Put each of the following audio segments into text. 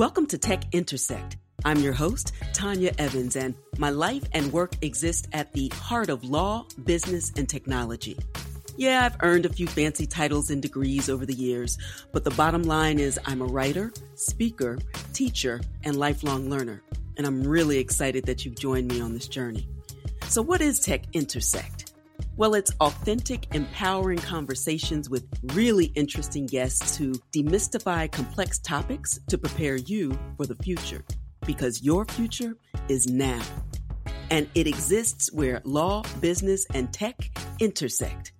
Welcome to Tech Intersect. I'm your host, Tanya Evans, and my life and work exist at the heart of law, business, and technology. Yeah, I've earned a few fancy titles and degrees over the years, but the bottom line is I'm a writer, speaker, teacher, and lifelong learner. And I'm really excited that you've joined me on this journey. So, what is Tech Intersect? Well, it's authentic, empowering conversations with really interesting guests who demystify complex topics to prepare you for the future. Because your future is now. And it exists where law, business, and tech intersect.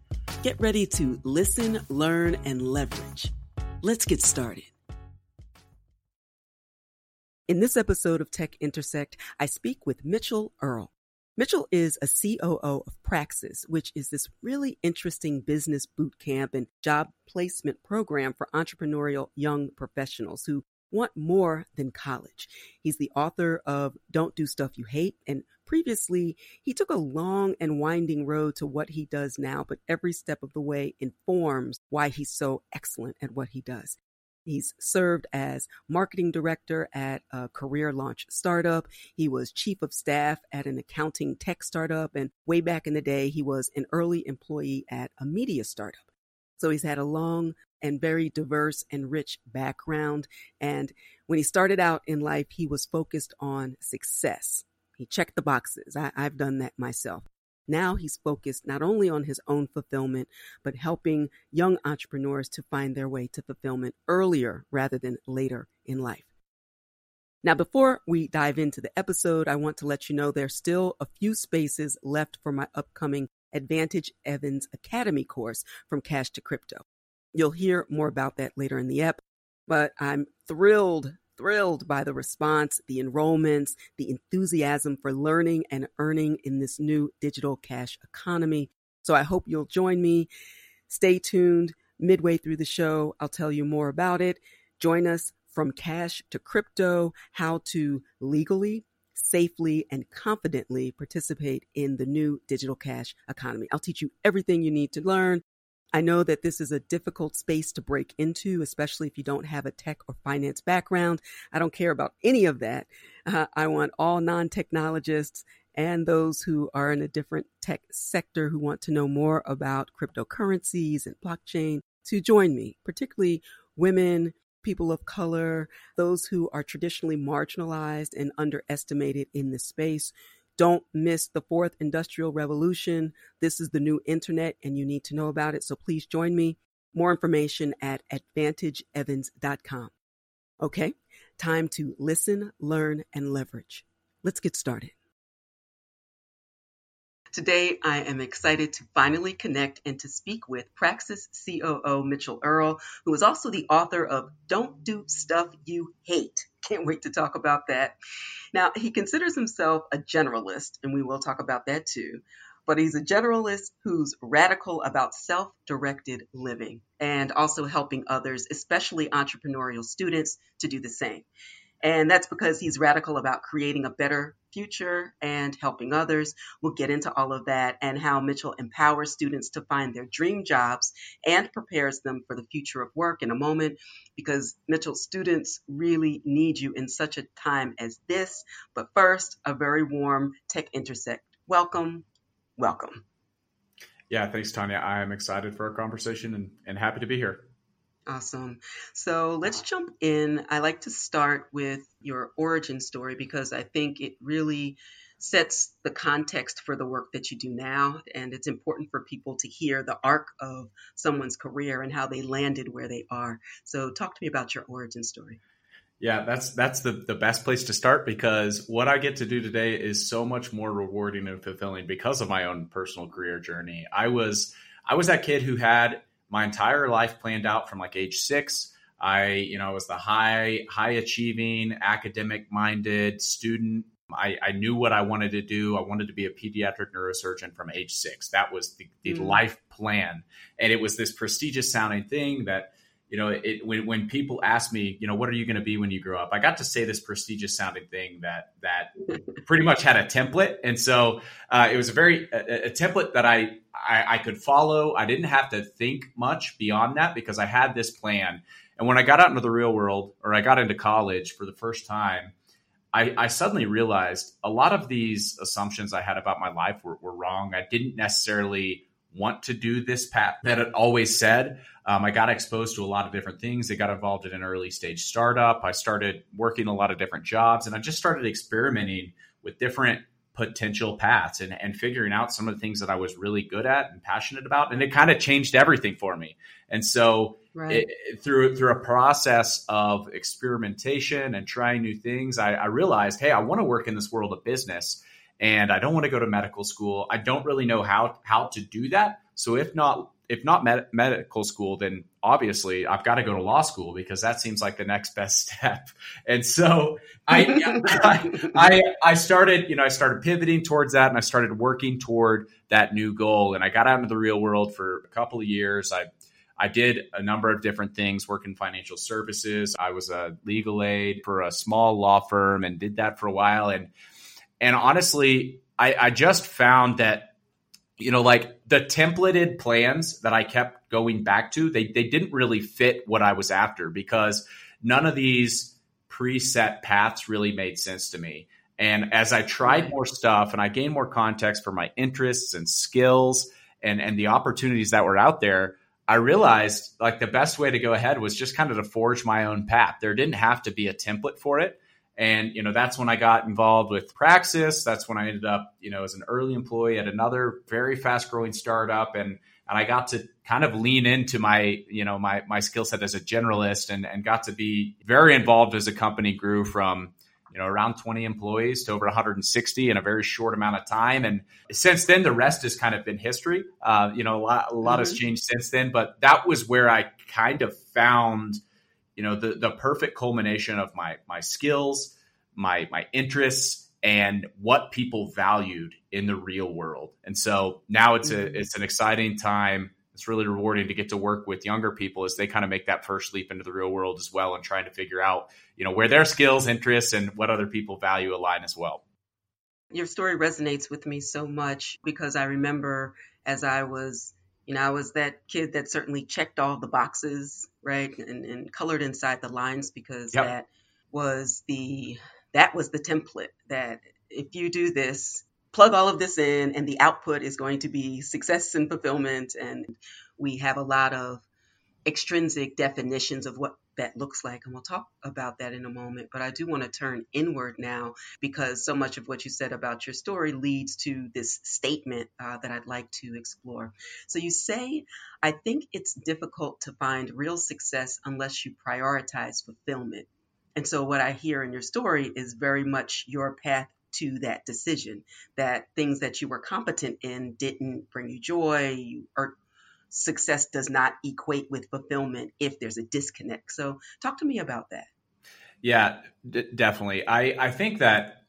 Get ready to listen, learn, and leverage. Let's get started. In this episode of Tech Intersect, I speak with Mitchell Earl. Mitchell is a COO of Praxis, which is this really interesting business boot camp and job placement program for entrepreneurial young professionals who want more than college. He's the author of Don't Do Stuff You Hate and Previously, he took a long and winding road to what he does now, but every step of the way informs why he's so excellent at what he does. He's served as marketing director at a career launch startup. He was chief of staff at an accounting tech startup. And way back in the day, he was an early employee at a media startup. So he's had a long and very diverse and rich background. And when he started out in life, he was focused on success. He checked the boxes. I, I've done that myself. Now he's focused not only on his own fulfillment, but helping young entrepreneurs to find their way to fulfillment earlier rather than later in life. Now, before we dive into the episode, I want to let you know there's still a few spaces left for my upcoming Advantage Evans Academy course from cash to crypto. You'll hear more about that later in the ep, but I'm thrilled thrilled by the response, the enrollments, the enthusiasm for learning and earning in this new digital cash economy. So I hope you'll join me. Stay tuned. Midway through the show, I'll tell you more about it. Join us from cash to crypto, how to legally, safely, and confidently participate in the new digital cash economy. I'll teach you everything you need to learn I know that this is a difficult space to break into, especially if you don't have a tech or finance background. I don't care about any of that. Uh, I want all non technologists and those who are in a different tech sector who want to know more about cryptocurrencies and blockchain to join me, particularly women, people of color, those who are traditionally marginalized and underestimated in this space don't miss the fourth industrial revolution. This is the new internet and you need to know about it. So please join me. More information at advantageevans.com. Okay, time to listen, learn, and leverage. Let's get started. Today, I am excited to finally connect and to speak with Praxis COO Mitchell Earl, who is also the author of Don't Do Stuff You Hate. Can't wait to talk about that. Now, he considers himself a generalist, and we will talk about that too. But he's a generalist who's radical about self directed living and also helping others, especially entrepreneurial students, to do the same. And that's because he's radical about creating a better future and helping others. We'll get into all of that and how Mitchell empowers students to find their dream jobs and prepares them for the future of work in a moment because Mitchell students really need you in such a time as this. But first, a very warm Tech Intersect welcome. Welcome. Yeah, thanks, Tanya. I'm excited for our conversation and, and happy to be here. Awesome. So let's jump in. I like to start with your origin story because I think it really sets the context for the work that you do now. And it's important for people to hear the arc of someone's career and how they landed where they are. So talk to me about your origin story. Yeah, that's that's the, the best place to start because what I get to do today is so much more rewarding and fulfilling because of my own personal career journey. I was I was that kid who had my entire life planned out from like age six. I, you know, was the high, high achieving, academic minded student. I, I, knew what I wanted to do. I wanted to be a pediatric neurosurgeon from age six. That was the, the mm. life plan. And it was this prestigious sounding thing that you know, it, when, when people ask me, you know, what are you going to be when you grow up? I got to say this prestigious sounding thing that that pretty much had a template, and so uh, it was a very a, a template that I, I, I could follow. I didn't have to think much beyond that because I had this plan. And when I got out into the real world, or I got into college for the first time, I, I, suddenly realized a lot of these assumptions I had about my life were, were, wrong. I didn't necessarily want to do this path that it always said. Um, I got exposed to a lot of different things. I got involved in an early stage startup. I started working a lot of different jobs, and I just started experimenting with different potential paths and, and figuring out some of the things that I was really good at and passionate about. And it kind of changed everything for me. And so right. it, through through a process of experimentation and trying new things, I, I realized, hey, I want to work in this world of business and I don't want to go to medical school. I don't really know how how to do that. So if not if not med- medical school, then obviously I've got to go to law school because that seems like the next best step. And so I, I, I, started, you know, I started pivoting towards that and I started working toward that new goal. And I got out into the real world for a couple of years. I, I did a number of different things, work in financial services. I was a legal aide for a small law firm and did that for a while. And, and honestly, I, I just found that you know, like the templated plans that I kept going back to, they they didn't really fit what I was after because none of these preset paths really made sense to me. And as I tried more stuff and I gained more context for my interests and skills and and the opportunities that were out there, I realized like the best way to go ahead was just kind of to forge my own path. There didn't have to be a template for it. And, you know, that's when I got involved with Praxis. That's when I ended up, you know, as an early employee at another very fast growing startup. And, and I got to kind of lean into my, you know, my, my skill set as a generalist and, and got to be very involved as the company grew from, you know, around 20 employees to over 160 in a very short amount of time. And since then, the rest has kind of been history. Uh, you know, a lot, a lot mm-hmm. has changed since then, but that was where I kind of found – you know the the perfect culmination of my my skills my my interests and what people valued in the real world. And so now it's a mm-hmm. it's an exciting time. It's really rewarding to get to work with younger people as they kind of make that first leap into the real world as well and trying to figure out you know where their skills interests and what other people value align as well. Your story resonates with me so much because i remember as i was you know, I was that kid that certainly checked all the boxes, right, and, and colored inside the lines because yep. that was the that was the template that if you do this, plug all of this in, and the output is going to be success and fulfillment. And we have a lot of extrinsic definitions of what that looks like. And we'll talk about that in a moment. But I do want to turn inward now because so much of what you said about your story leads to this statement uh, that I'd like to explore. So you say, I think it's difficult to find real success unless you prioritize fulfillment. And so what I hear in your story is very much your path to that decision that things that you were competent in didn't bring you joy you, success does not equate with fulfillment if there's a disconnect. So, talk to me about that. Yeah, d- definitely. I, I think that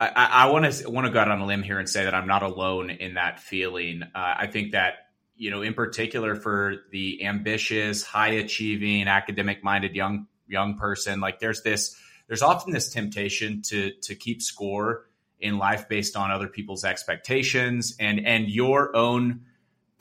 I want to want to go out on a limb here and say that I'm not alone in that feeling. Uh, I think that you know, in particular for the ambitious, high achieving, academic minded young young person, like there's this there's often this temptation to to keep score in life based on other people's expectations and and your own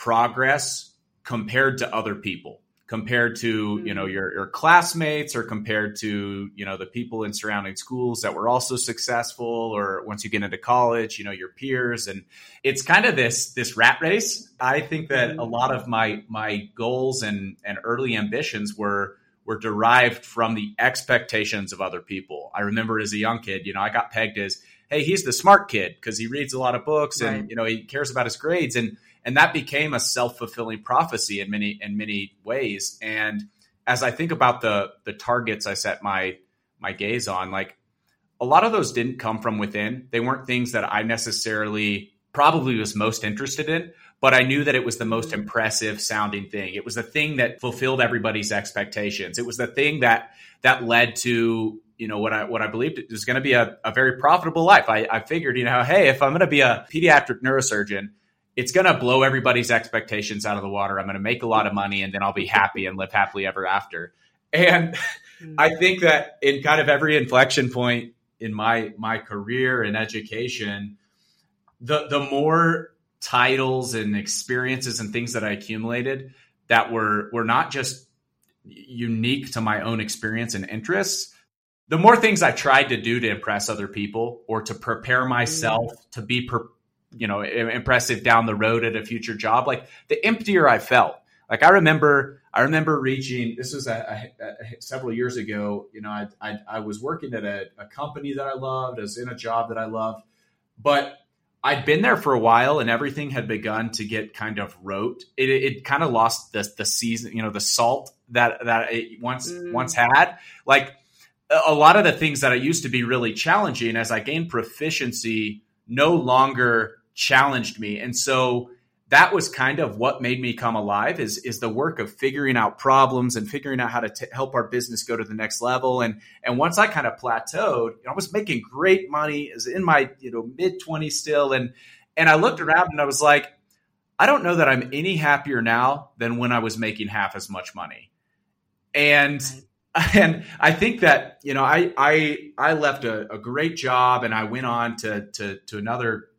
progress compared to other people compared to you know mm-hmm. your, your classmates or compared to you know the people in surrounding schools that were also successful or once you get into college you know your peers. And it's kind of this this rat race. I think that a lot of my my goals and and early ambitions were were derived from the expectations of other people. I remember as a young kid you know i got pegged as hey he's the smart kid because he reads a lot of books and right. you know he cares about his grades. And and that became a self-fulfilling prophecy in many in many ways and as i think about the the targets i set my my gaze on like a lot of those didn't come from within they weren't things that i necessarily probably was most interested in but i knew that it was the most mm-hmm. impressive sounding thing it was the thing that fulfilled everybody's expectations it was the thing that that led to you know what I what I believed it was going to be a, a very profitable life. I, I figured, you know, hey, if I'm going to be a pediatric neurosurgeon, it's going to blow everybody's expectations out of the water. I'm going to make a lot of money and then I'll be happy and live happily ever after. And hmm. I think that in kind of every inflection point in my my career and education, the the more titles and experiences and things that I accumulated that were were not just unique to my own experience and interests, the more things I tried to do to impress other people or to prepare myself mm. to be, per, you know, impressive down the road at a future job, like the emptier I felt. Like I remember, I remember reaching. This was a, a, a, several years ago. You know, I, I, I was working at a, a company that I loved. I was in a job that I loved, but I'd been there for a while and everything had begun to get kind of rote. It, it kind of lost the the season, you know, the salt that that it once mm. once had. Like a lot of the things that I used to be really challenging as I gained proficiency no longer challenged me. And so that was kind of what made me come alive is is the work of figuring out problems and figuring out how to t- help our business go to the next level. And and once I kind of plateaued I was making great money. Is in my you know mid 20s still. And and I looked around and I was like I don't know that I'm any happier now than when I was making half as much money. And and I think that you know I I I left a, a great job and I went on to to to another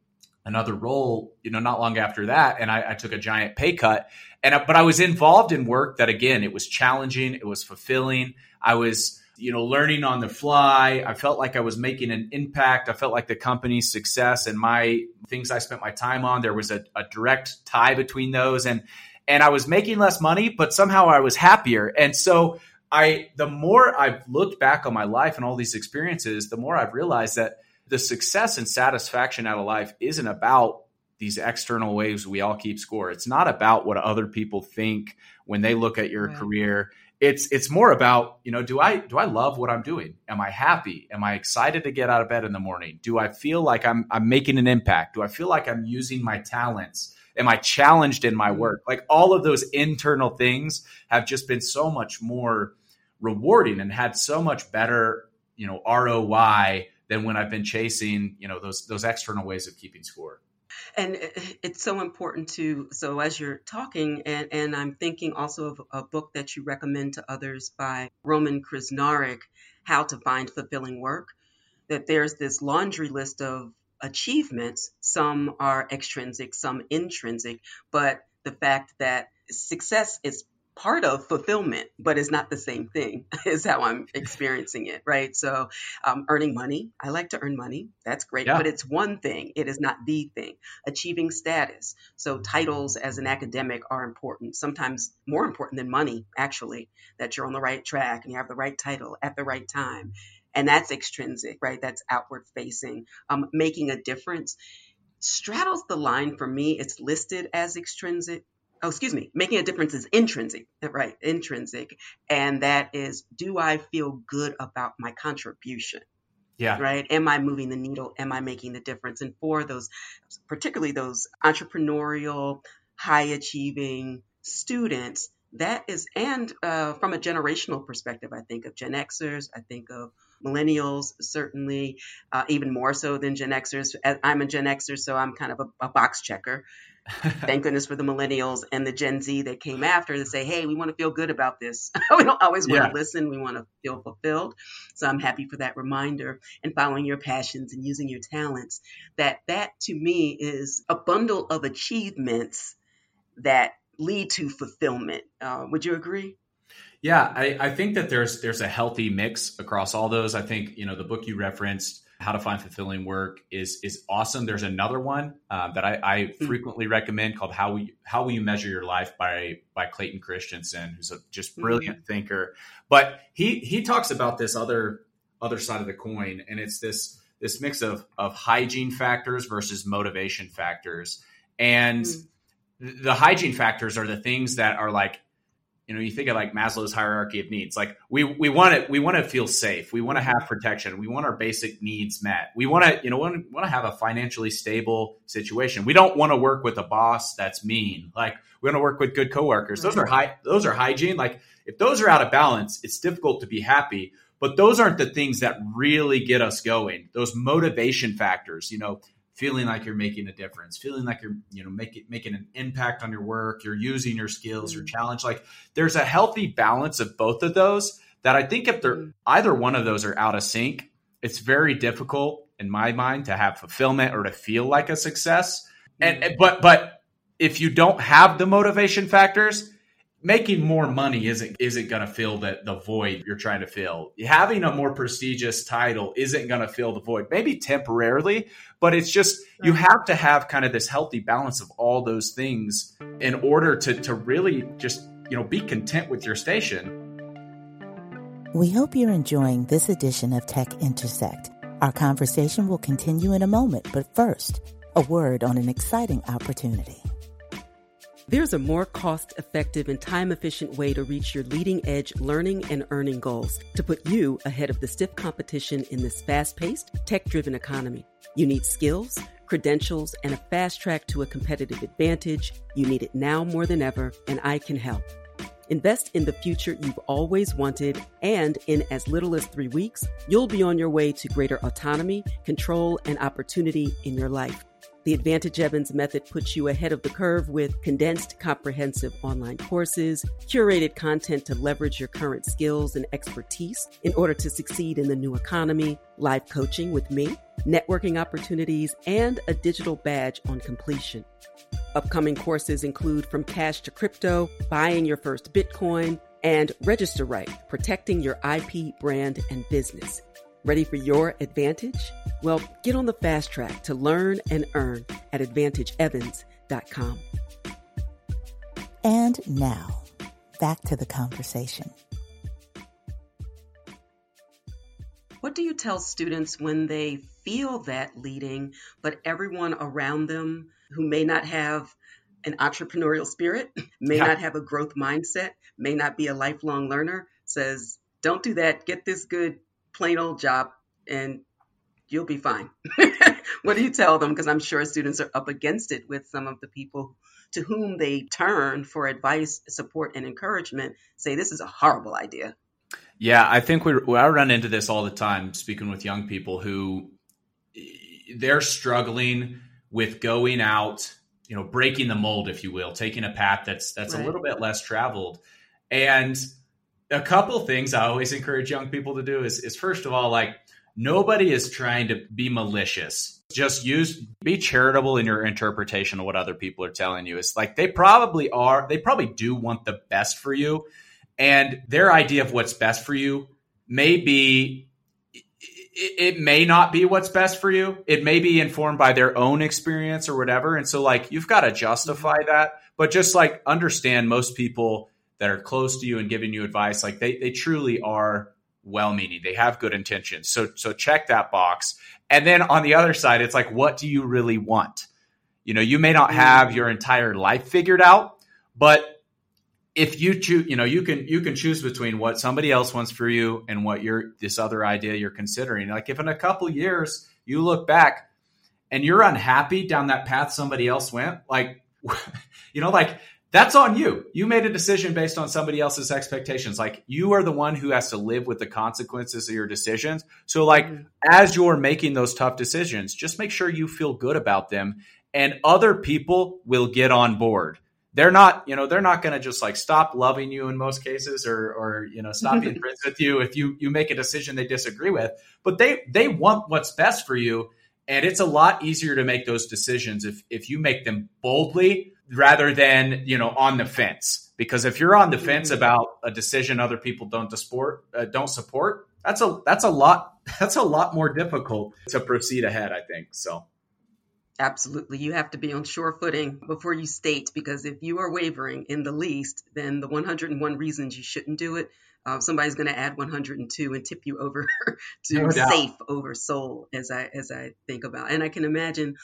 another role, you know, not long after that, and I, I took a giant pay cut. And but I was involved in work that again, it was challenging, it was fulfilling. I was, you know, learning on the fly. I felt like I was making an impact. I felt like the company's success and my things I spent my time on, there was a, a direct tie between those, and and I was making less money, but somehow I was happier. And so I, the more I've looked back on my life and all these experiences, the more I've realized that the success and satisfaction out of life isn't about these external ways we all keep score. It's not about what other people think when they look at your right. career. It's it's more about, you know, do I do I love what I'm doing? Am I happy? Am I excited to get out of bed in the morning? Do I feel like I'm I'm making an impact? Do I feel like I'm using my talents? Am I challenged in my mm-hmm. work? Like all of those internal things have just been so much more rewarding and had so much better, you know, ROI than when I've been chasing, you know, those those external ways of keeping score. And it's so important to so as you're talking, and, and I'm thinking also of a book that you recommend to others by Roman Krznaric, How to Find Fulfilling Work. That there's this laundry list of achievements. Some are extrinsic, some intrinsic, but the fact that success is part of fulfillment, but it's not the same thing, is how I'm experiencing it, right? So, um, earning money, I like to earn money. That's great, yeah. but it's one thing. It is not the thing. Achieving status. So, titles as an academic are important, sometimes more important than money, actually, that you're on the right track and you have the right title at the right time. And that's extrinsic, right? That's outward facing, um, making a difference straddles the line for me. It's listed as extrinsic, oh, excuse me, making a difference is intrinsic, right? Intrinsic. And that is, do I feel good about my contribution? Yeah. Right. Am I moving the needle? Am I making the difference? And for those, particularly those entrepreneurial, high achieving students, that is, and uh, from a generational perspective, I think of Gen Xers, I think of millennials, certainly, uh, even more so than Gen Xers. I'm a Gen Xer, so I'm kind of a, a box checker. Thank goodness for the millennials and the Gen Z that came after to say, hey, we want to feel good about this. we don't always want yeah. to listen. We want to feel fulfilled. So I'm happy for that reminder and following your passions and using your talents. That that to me is a bundle of achievements that lead to fulfillment. Uh, would you agree? Yeah, I, I think that there's there's a healthy mix across all those. I think you know the book you referenced how to find fulfilling work is is awesome. There's another one uh, that I, I mm-hmm. frequently recommend called "How We How Will You Measure Your Life" by by Clayton Christensen, who's a just brilliant mm-hmm. thinker. But he he talks about this other other side of the coin, and it's this this mix of of hygiene factors versus motivation factors. And mm-hmm. the hygiene factors are the things that are like you know, you think of like Maslow's hierarchy of needs. Like we we want to we want to feel safe. We want to have protection. We want our basic needs met. We want to you know want, want to have a financially stable situation. We don't want to work with a boss that's mean. Like we want to work with good coworkers. Those are high. Those are hygiene. Like if those are out of balance, it's difficult to be happy. But those aren't the things that really get us going. Those motivation factors. You know, feeling like you're making a difference, feeling like you're, you know, making making an impact on your work, you're using your skills, your mm-hmm. challenge. Like there's a healthy balance of both of those that I think if they're mm-hmm. either one of those are out of sync, it's very difficult in my mind to have fulfillment or to feel like a success. And mm-hmm. but but if you don't have the motivation factors, making more money isn't isn't going to fill the, the void you're trying to fill. Having a more prestigious title isn't going to fill the void. Maybe temporarily, but it's just you have to have kind of this healthy balance of all those things in order to to really just, you know, be content with your station. We hope you're enjoying this edition of Tech Intersect. Our conversation will continue in a moment, but first, a word on an exciting opportunity. There's a more cost effective and time efficient way to reach your leading edge learning and earning goals to put you ahead of the stiff competition in this fast paced, tech driven economy. You need skills, credentials, and a fast track to a competitive advantage. You need it now more than ever, and I can help. Invest in the future you've always wanted, and in as little as three weeks, you'll be on your way to greater autonomy, control, and opportunity in your life. The Advantage Evans method puts you ahead of the curve with condensed, comprehensive online courses, curated content to leverage your current skills and expertise in order to succeed in the new economy, live coaching with me, networking opportunities, and a digital badge on completion. Upcoming courses include From Cash to Crypto, Buying Your First Bitcoin, and Register Right, Protecting Your IP, Brand, and Business. Ready for your advantage? Well, get on the fast track to learn and earn at AdvantageEvans.com. And now, back to the conversation. What do you tell students when they feel that leading, but everyone around them who may not have an entrepreneurial spirit, may yeah. not have a growth mindset, may not be a lifelong learner, says, don't do that. Get this good plain old job and you'll be fine. what do you tell them? Because I'm sure students are up against it with some of the people to whom they turn for advice, support, and encouragement say this is a horrible idea. Yeah, I think we I run into this all the time speaking with young people who they're struggling with going out, you know, breaking the mold, if you will, taking a path that's that's right. a little bit less traveled. And a couple things I always encourage young people to do is, is first of all, like nobody is trying to be malicious. Just use, be charitable in your interpretation of what other people are telling you. It's like they probably are, they probably do want the best for you. And their idea of what's best for you may be, it may not be what's best for you. It may be informed by their own experience or whatever. And so, like, you've got to justify mm-hmm. that. But just like understand most people, that are close to you and giving you advice, like they they truly are well-meaning. They have good intentions. So so check that box. And then on the other side, it's like, what do you really want? You know, you may not mm. have your entire life figured out, but if you choose, you know, you can you can choose between what somebody else wants for you and what you're this other idea you're considering. Like if in a couple years you look back and you're unhappy down that path somebody else went, like you know, like that's on you. You made a decision based on somebody else's expectations. Like you are the one who has to live with the consequences of your decisions. So like mm-hmm. as you're making those tough decisions, just make sure you feel good about them and other people will get on board. They're not, you know, they're not going to just like stop loving you in most cases or or you know, stop being friends with you if you you make a decision they disagree with, but they they want what's best for you and it's a lot easier to make those decisions if if you make them boldly rather than you know on the fence. Because if you're on the fence mm-hmm. about a decision other people don't support uh, don't support that's a that's a lot that's a lot more difficult to proceed ahead i think so. Absolutely. You have to be on sure footing before you state because if you are wavering in the least then the 101 reasons you shouldn't do it uh, somebody's going to add 102 and tip you over to no safe over soul as i as i think about. And i can imagine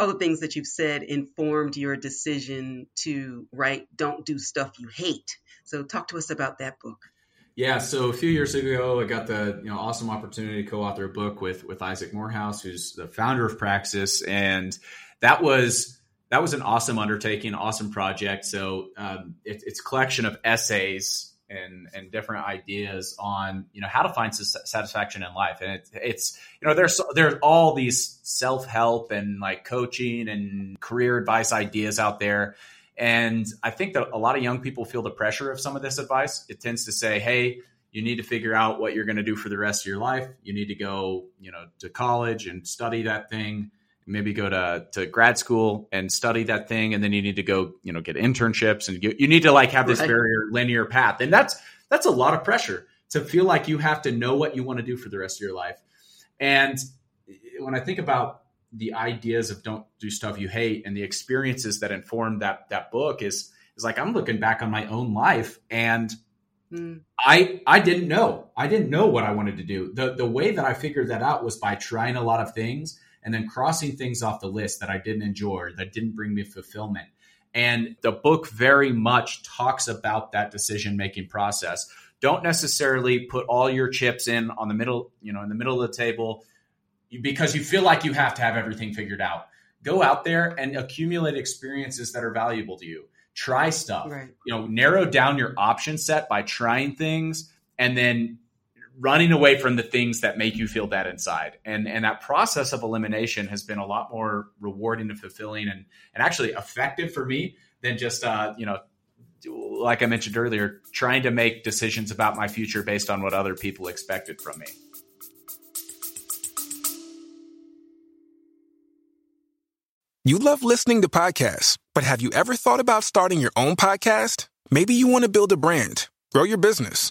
all the things that you've said informed your decision to write Don't Do Stuff You Hate. So talk to us about that book. Yeah, so a few years ago, I got the you know awesome opportunity to co-author a book with with Isaac Morehouse, who's the founder of Praxis, and that was that was an awesome undertaking, awesome project. So um, it, it's collection of essays and and different ideas on you know how to find satisfaction in life. And it's it's you know there's there's all these self-help and like coaching and career advice ideas out there. And i think that a lot of young people feel the pressure of some of this advice. It tends to say hey you need to figure out what you're going to do for the rest of your life. You need to go you know to college and study that thing maybe go to to grad school and study that thing and then you need to go you know get internships and you, you need to like have this right. very linear path and that's that's a lot of pressure to feel like you have to know what you want to do for the rest of your life and when i think about the ideas of don't do stuff you hate and the experiences that inform that that book is is like i'm looking back on my own life and mm. i i didn't know i didn't know what i wanted to do the the way that i figured that out was by trying a lot of things and then crossing things off the list that I didn't enjoy, that didn't bring me fulfillment. And the book very much talks about that decision making process. Don't necessarily put all your chips in on the middle, you know, in the middle of the table because you feel like you have to have everything figured out. Go out there and accumulate experiences that are valuable to you. Try stuff. Right. You know, narrow down your option set by trying things and then running away from the things that make you feel bad inside. And and that process of elimination has been a lot more rewarding and fulfilling and and actually effective for me than just uh, you know like I mentioned earlier, trying to make decisions about my future based on what other people expected from me. You love listening to podcasts, but have you ever thought about starting your own podcast? Maybe you want to build a brand, grow your business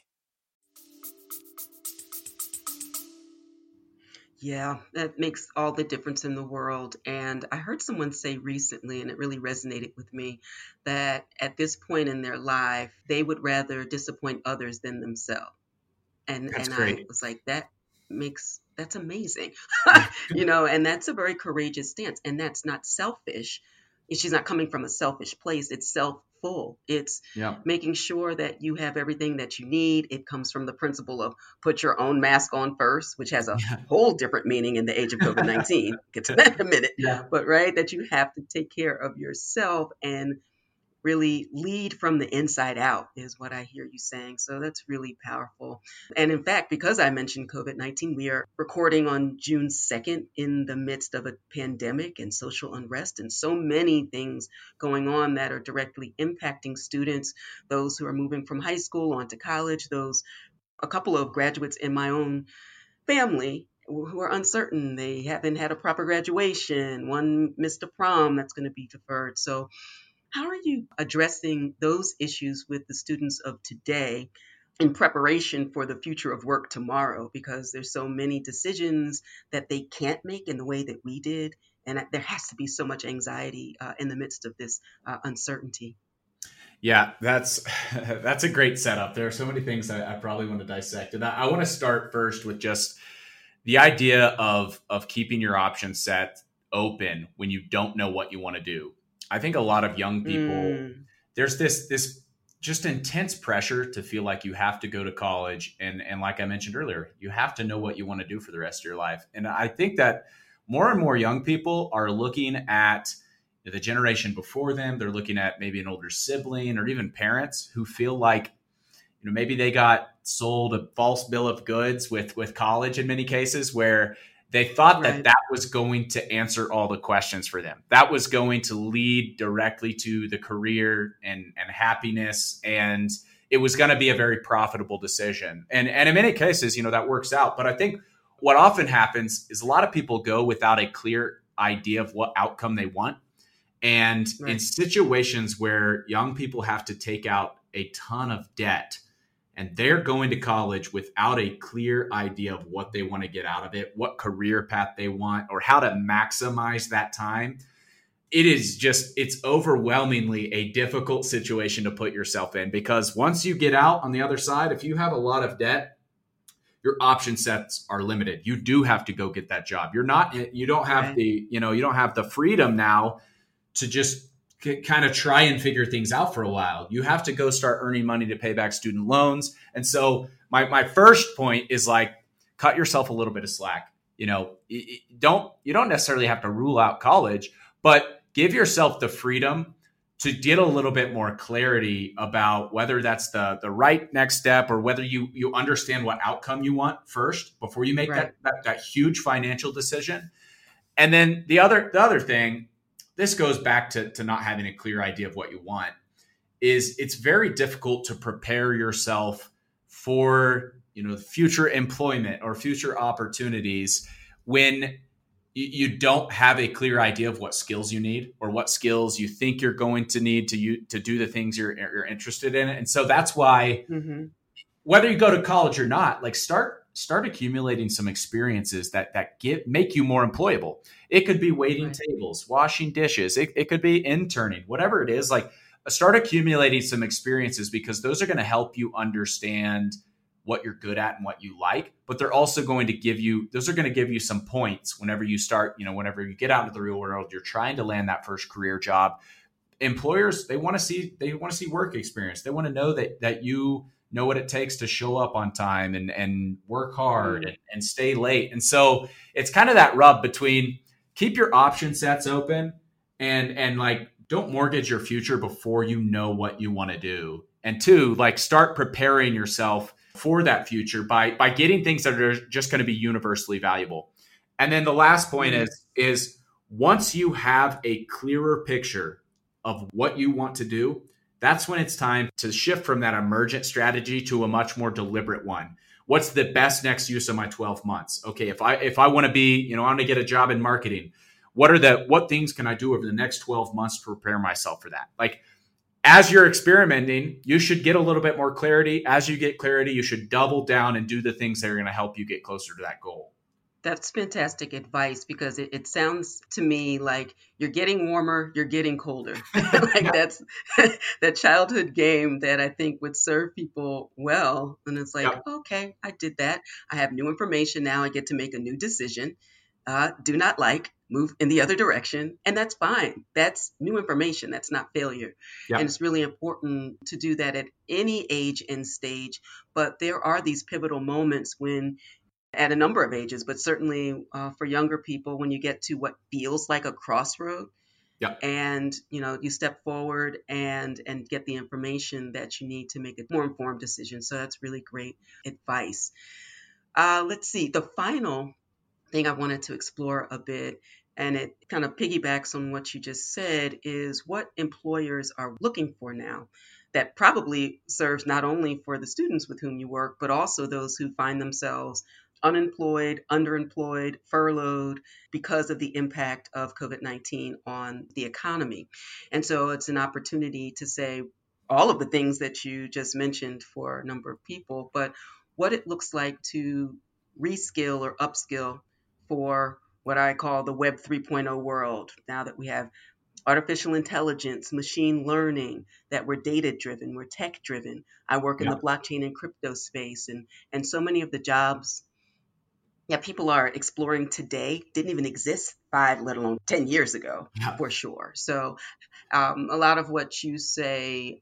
Yeah, that makes all the difference in the world. And I heard someone say recently, and it really resonated with me, that at this point in their life, they would rather disappoint others than themselves. And That's and great. I was like, that makes that's amazing. you know, and that's a very courageous stance. And that's not selfish. She's not coming from a selfish place. It's self full. It's yeah. making sure that you have everything that you need. It comes from the principle of put your own mask on first, which has a yeah. whole different meaning in the age of COVID 19. Get to that in a minute. Yeah. But, right, that you have to take care of yourself and really lead from the inside out is what I hear you saying. So that's really powerful. And in fact, because I mentioned COVID 19, we are recording on June 2nd in the midst of a pandemic and social unrest and so many things going on that are directly impacting students, those who are moving from high school on to college, those a couple of graduates in my own family who are uncertain. They haven't had a proper graduation. One missed a prom that's going to be deferred. So how are you addressing those issues with the students of today in preparation for the future of work tomorrow? Because there's so many decisions that they can't make in the way that we did. And there has to be so much anxiety uh, in the midst of this uh, uncertainty. Yeah, that's that's a great setup. There are so many things I, I probably want to dissect, and I, I want to start first with just the idea of of keeping your options set open when you don't know what you want to do. I think a lot of young people mm. there's this this just intense pressure to feel like you have to go to college and and like I mentioned earlier, you have to know what you want to do for the rest of your life. And I think that more and more young people are looking at the generation before them, they're looking at maybe an older sibling or even parents who feel like you know maybe they got sold a false bill of goods with with college in many cases where they thought right. that that was going to answer all the questions for them. That was going to lead directly to the career and, and happiness. And it was going to be a very profitable decision. And, and in many cases, you know, that works out. But I think what often happens is a lot of people go without a clear idea of what outcome they want. And right. in situations where young people have to take out a ton of debt, and they're going to college without a clear idea of what they want to get out of it, what career path they want, or how to maximize that time, it is just, it's overwhelmingly a difficult situation to put yourself in because once you get out on the other side, if you have a lot of debt, your option sets are limited. You do have to go get that job. You're not, you don't have the, you know, you don't have the freedom now to just kind of try and figure things out for a while. You have to go start earning money to pay back student loans. And so my my first point is like cut yourself a little bit of slack. You know, don't you don't necessarily have to rule out college, but give yourself the freedom to get a little bit more clarity about whether that's the the right next step or whether you you understand what outcome you want first before you make right. that, that that huge financial decision. And then the other the other thing, this goes back to to not having a clear idea of what you want, is it's very difficult to prepare yourself for you know future employment or future opportunities when you don't have a clear idea of what skills you need or what skills you think you're going to need to you to do the things you're you're interested in and so that's why mm-hmm. whether you go to college or not like start start accumulating some experiences that that get make you more employable. It could be waiting right. tables washing dishes. It, it could be interning whatever it is like uh, start accumulating some experiences because those are going to help you understand what you're good at and what you like but they're also going to give you those are going to give you some points whenever you start you know whenever you get out into the real world you're trying to land that first career job. Employers they want to see they want to see work experience. They want to know that that you know what it takes to show up on time and and work hard and, and stay late and so it's kind of that rub between keep your option sets open and and like don't mortgage your future before you know what you want to do and two like start preparing yourself for that future by by getting things that are just going to be universally valuable. And then the last point mm-hmm. is is once you have a clearer picture of what you want to do, that's when it's time to shift from that emergent strategy to a much more deliberate one. What's the best next use of my 12 months? Okay, if I if I want to be, you know, I want to get a job in marketing, what are the what things can I do over the next 12 months to prepare myself for that? Like as you're experimenting, you should get a little bit more clarity. As you get clarity, you should double down and do the things that are going to help you get closer to that goal. That's fantastic advice because it, it sounds to me like you're getting warmer, you're getting colder. like that's that childhood game that I think would serve people well. And it's like, yeah. okay, I did that. I have new information now. I get to make a new decision. Uh, do not like, move in the other direction, and that's fine. That's new information. That's not failure. And it's really important to do that at any age and stage. But there are these pivotal moments when at a number of ages, but certainly uh, for younger people, when you get to what feels like a crossroad, yeah. and you know you step forward and and get the information that you need to make a more informed decision. So that's really great advice. Uh, let's see. The final thing I wanted to explore a bit and it kind of piggybacks on what you just said is what employers are looking for now that probably serves not only for the students with whom you work but also those who find themselves unemployed, underemployed, furloughed because of the impact of COVID-19 on the economy. And so it's an opportunity to say all of the things that you just mentioned for a number of people, but what it looks like to reskill or upskill for what I call the Web 3.0 world. Now that we have artificial intelligence, machine learning, that we're data driven, we're tech driven. I work in yeah. the blockchain and crypto space, and and so many of the jobs that people are exploring today didn't even exist five, let alone ten years ago, yeah. for sure. So, um, a lot of what you say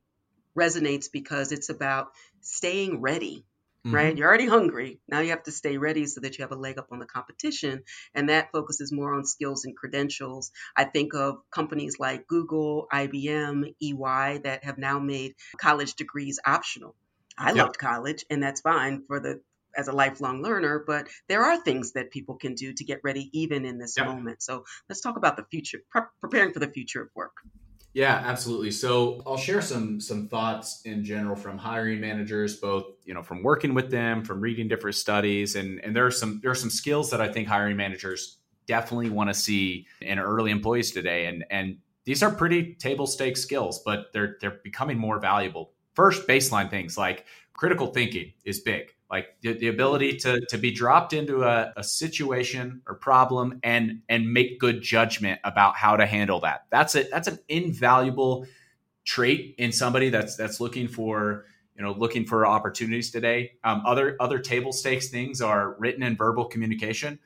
resonates because it's about staying ready mm-hmm. right? You're already hungry. Now you have to stay ready so that you have a leg up on the competition. And that focuses more on skills and credentials. I think of companies like Google, IBM, EY that have now made college degrees optional. I yep. loved college, and that's fine for the as a lifelong learner, but there are things that people can do to get ready even in this yep. moment. So let's talk about the future, pre- preparing for the future of work. Yeah, absolutely. So I'll share some some thoughts in general from hiring managers, both you know from working with them, from reading different studies, and and there are some there are some skills that I think hiring managers definitely want to see in early employees today, and and these are pretty table stakes skills, but they're they're becoming more valuable. First, baseline things like critical thinking is big like the, the ability to to be dropped into a, a situation or problem and and make good judgment about how to handle that. That's it that's an invaluable trait in somebody that's that's looking for you know looking for opportunities today. Um, other other table stakes things are written and verbal communication.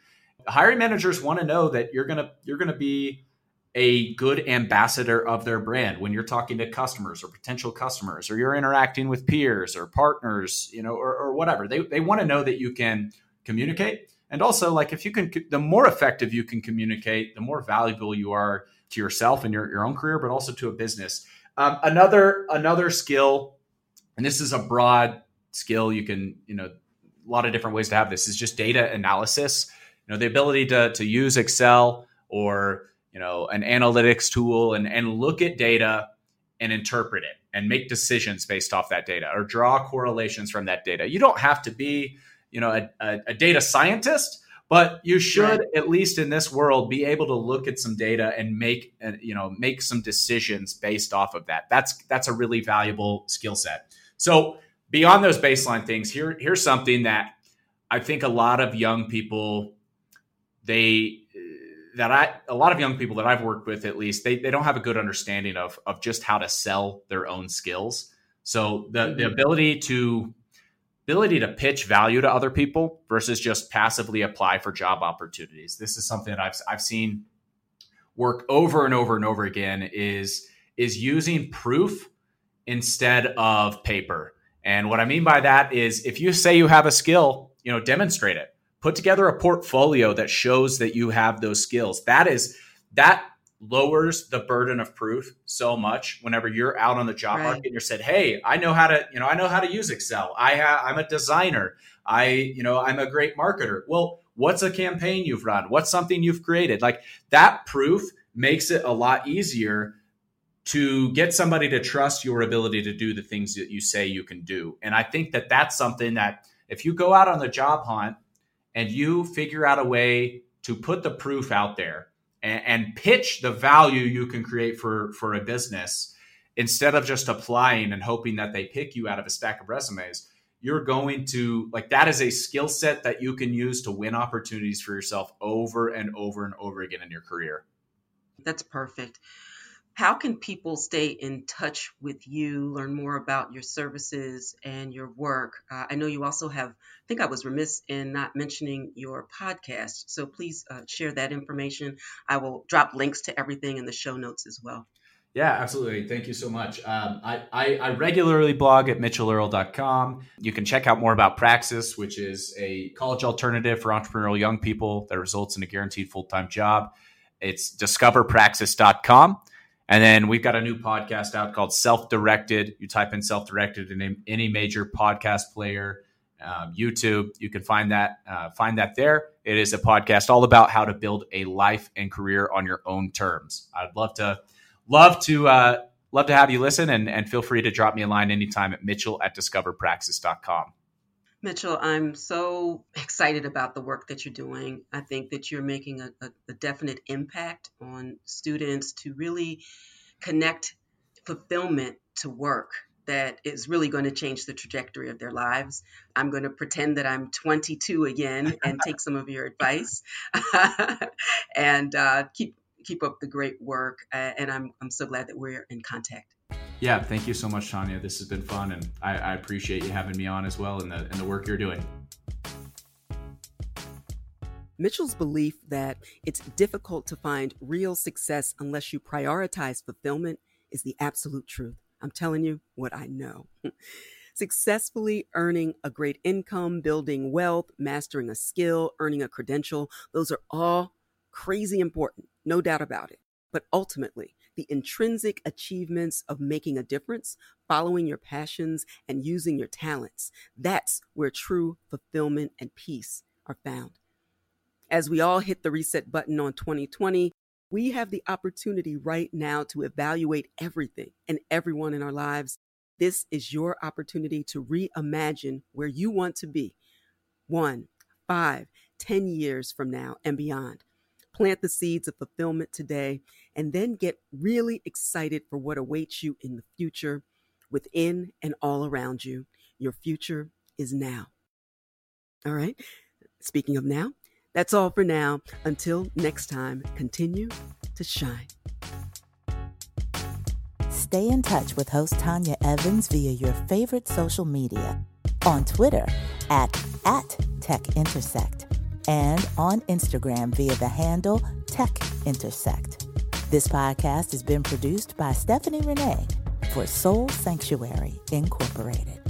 Hiring managers want to know that you're gonna you're gonna be a good ambassador of their brand when you're talking to customers or potential customers or you're interacting with peers or partners you know or, or whatever they, they want to know that you can communicate and also like if you can the more effective you can communicate the more valuable you are to yourself and your, your own career but also to a business Um, another another skill, and this is a broad skill. You can you know a lot of different ways to have this is just data analysis. You know the ability to to use Excel or you know an analytics tool and and look at data and interpret it and make decisions based off that data or draw correlations from that data. You don't have to be you know a, a, a data scientist but you should right. at least in this world be able to look at some data and make uh, you know make some decisions based off of that that's that's a really valuable skill set so beyond those baseline things here here's something that i think a lot of young people they that i a lot of young people that i've worked with at least they, they don't have a good understanding of of just how to sell their own skills so the mm-hmm. the ability to ability to pitch value to other people versus just passively apply for job opportunities. This is something that I've I've seen work over and over and over again is is using proof instead of paper. And what I mean by that is if you say you have a skill, you know, demonstrate it. Put together a portfolio that shows that you have those skills. That is that lowers the burden of proof so much whenever you're out on the job right. market and you're said hey i know how to you know i know how to use excel. I ha- i'm a designer. I you know i'm a great marketer. Well what's a campaign you've run? What's something you've created? Like that proof makes it a lot easier to get somebody to trust your ability to do the things that you say you can do. And i think that that's something that if you go out on the job hunt and you figure out a way to put the proof out there and, and pitch the value you can create for for a business instead of just applying and hoping that they pick you out of a stack of resumes. You're going to like that is a skill set that you can use to win opportunities for yourself over and over and over again in your career. That's perfect how can people stay in touch with you, learn more about your services and your work? Uh, I know you also have, I think I was remiss in not mentioning your podcast. So please uh, share that information. I will drop links to everything in the show notes as well. Yeah, absolutely. Thank you so much. Um, I, I, I, regularly blog at mitchellearl.com. You can check out more about Praxis, which is a college alternative for entrepreneurial young people that results in a guaranteed full time job. It's discoverpraxis.com. And then we've got a new podcast out called Self Directed. You type in Self Directed in any major podcast player, um, YouTube. You can find that uh, find that there. It is a podcast all about how to build a life and career on your own terms. I'd love to love to uh, love to have you listen, and, and feel free to drop me a line anytime at Mitchell at discoverpraxis.com. Mitchell, I'm so excited about the work that you're doing. I think that you're making a, a, a definite impact on students to really connect fulfillment to work that is really going to change the trajectory of their lives. I'm going to pretend that I'm 22 again and take some of your advice and uh, keep keep up the great work. Uh, and I'm I'm so glad that we're in contact. Yeah, thank you so much, Tanya. This has been fun, and I, I appreciate you having me on as well and the and the work you're doing. Mitchell's belief that it's difficult to find real success unless you prioritize fulfillment is the absolute truth. I'm telling you what I know. Successfully earning a great income, building wealth, mastering a skill, earning a credential, those are all crazy important, no doubt about it. But ultimately, the intrinsic achievements of making a difference, following your passions, and using your talents. That's where true fulfillment and peace are found. As we all hit the reset button on 2020, we have the opportunity right now to evaluate everything and everyone in our lives. This is your opportunity to reimagine where you want to be one, five, ten years from now and beyond. Plant the seeds of fulfillment today and then get really excited for what awaits you in the future within and all around you. Your future is now. All right. Speaking of now, that's all for now. Until next time, continue to shine. Stay in touch with host Tanya Evans via your favorite social media on Twitter at, at TechIntersect and on Instagram via the handle Tech Intersect. This podcast has been produced by Stephanie Renee for Soul Sanctuary Incorporated.